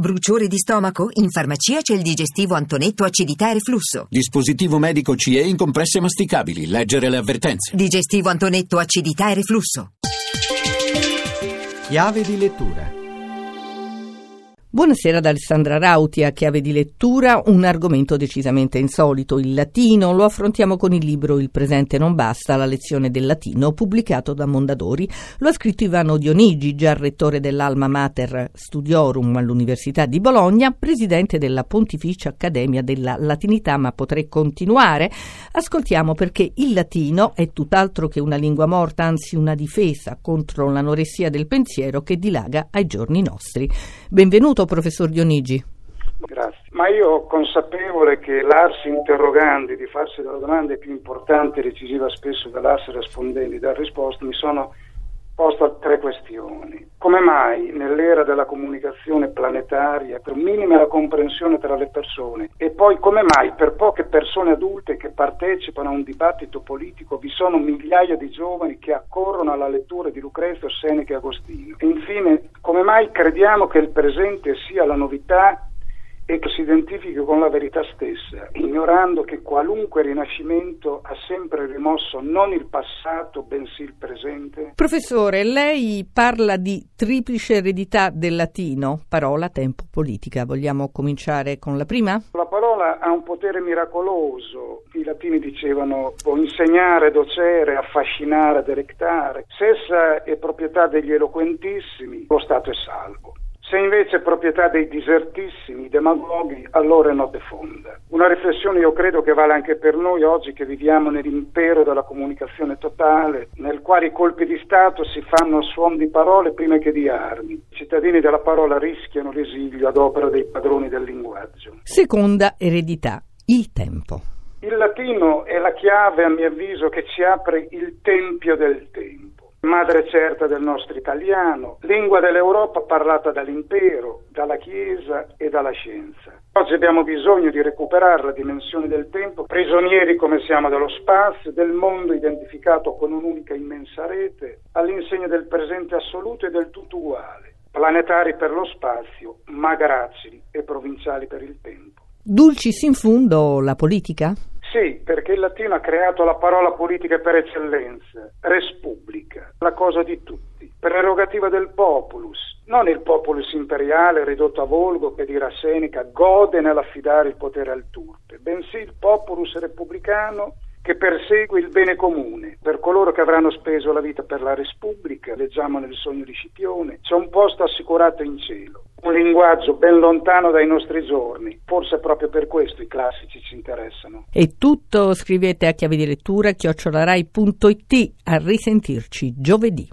Bruciore di stomaco? In farmacia c'è il digestivo Antonetto acidità e reflusso. Dispositivo medico CE in compresse masticabili. Leggere le avvertenze. Digestivo Antonetto acidità e reflusso. Chiave di lettura. Buonasera da Alessandra Rauti a chiave di lettura, un argomento decisamente insolito, il latino. Lo affrontiamo con il libro Il presente non basta, la lezione del latino, pubblicato da Mondadori. Lo ha scritto Ivano Dionigi, già rettore dell'Alma Mater Studiorum all'Università di Bologna, presidente della Pontificia Accademia della Latinità, ma potrei continuare. Ascoltiamo perché il latino è tutt'altro che una lingua morta, anzi una difesa contro l'anoressia del pensiero che dilaga ai giorni nostri. Benvenuto professor Dionigi. Grazie. Ma io consapevole che l'arsi interrogandi, di farsi delle domande più importanti e decisiva spesso dall'arsi rispondenti, dar risposte, mi sono posto tre questioni. Come mai nell'era della comunicazione planetaria, per minima la comprensione tra le persone, e poi come mai per poche persone adulte che partecipano a un dibattito politico vi sono migliaia di giovani che accorrono alla lettura di Lucrezio, Seneca e Agostino? E infine, come mai crediamo che il presente sia la novità e che si identifichi con la verità stessa, ignorando che qualunque rinascimento ha sempre rimosso non il passato, bensì il presente? Professore, lei parla di triplice eredità del latino, parola tempo politica. Vogliamo cominciare con la prima? La parola ha un potere miracoloso. I latini dicevano può insegnare, docere, affascinare, delectare. Se essa è proprietà degli eloquentissimi, lo Stato è salvo. Se invece è proprietà dei disertissimi demagoghi, allora è notte fonda. Una riflessione io credo che vale anche per noi oggi che viviamo nell'impero della comunicazione totale, nel quale i colpi di Stato si fanno a suon di parole prima che di armi. I cittadini della parola rischiano l'esilio ad opera dei padroni del linguaggio. Seconda eredità, il tempo. Il latino è la chiave, a mio avviso, che ci apre il tempio del tempo madre certa del nostro italiano, lingua dell'Europa parlata dall'impero, dalla Chiesa e dalla scienza. Oggi abbiamo bisogno di recuperare la dimensione del tempo, prigionieri come siamo dello spazio, del mondo identificato con un'unica immensa rete, all'insegna del presente assoluto e del tutto uguale, planetari per lo spazio, ma gracili e provinciali per il tempo. Dulcis in fundo la politica? Sì, perché il latino ha creato la parola politica per eccellenza, res publica, la cosa di tutti, prerogativa del populus, non il populus imperiale ridotto a volgo che dirà Seneca gode nell'affidare il potere al turpe, bensì il populus repubblicano che persegue il bene comune. Per coloro che avranno speso la vita per la Repubblica, leggiamo nel sogno di Scipione, c'è un posto assicurato in cielo. Un linguaggio ben lontano dai nostri giorni, forse proprio per questo i classici ci interessano. E tutto scrivete a chiave di lettura chiocciolarai.it a risentirci giovedì.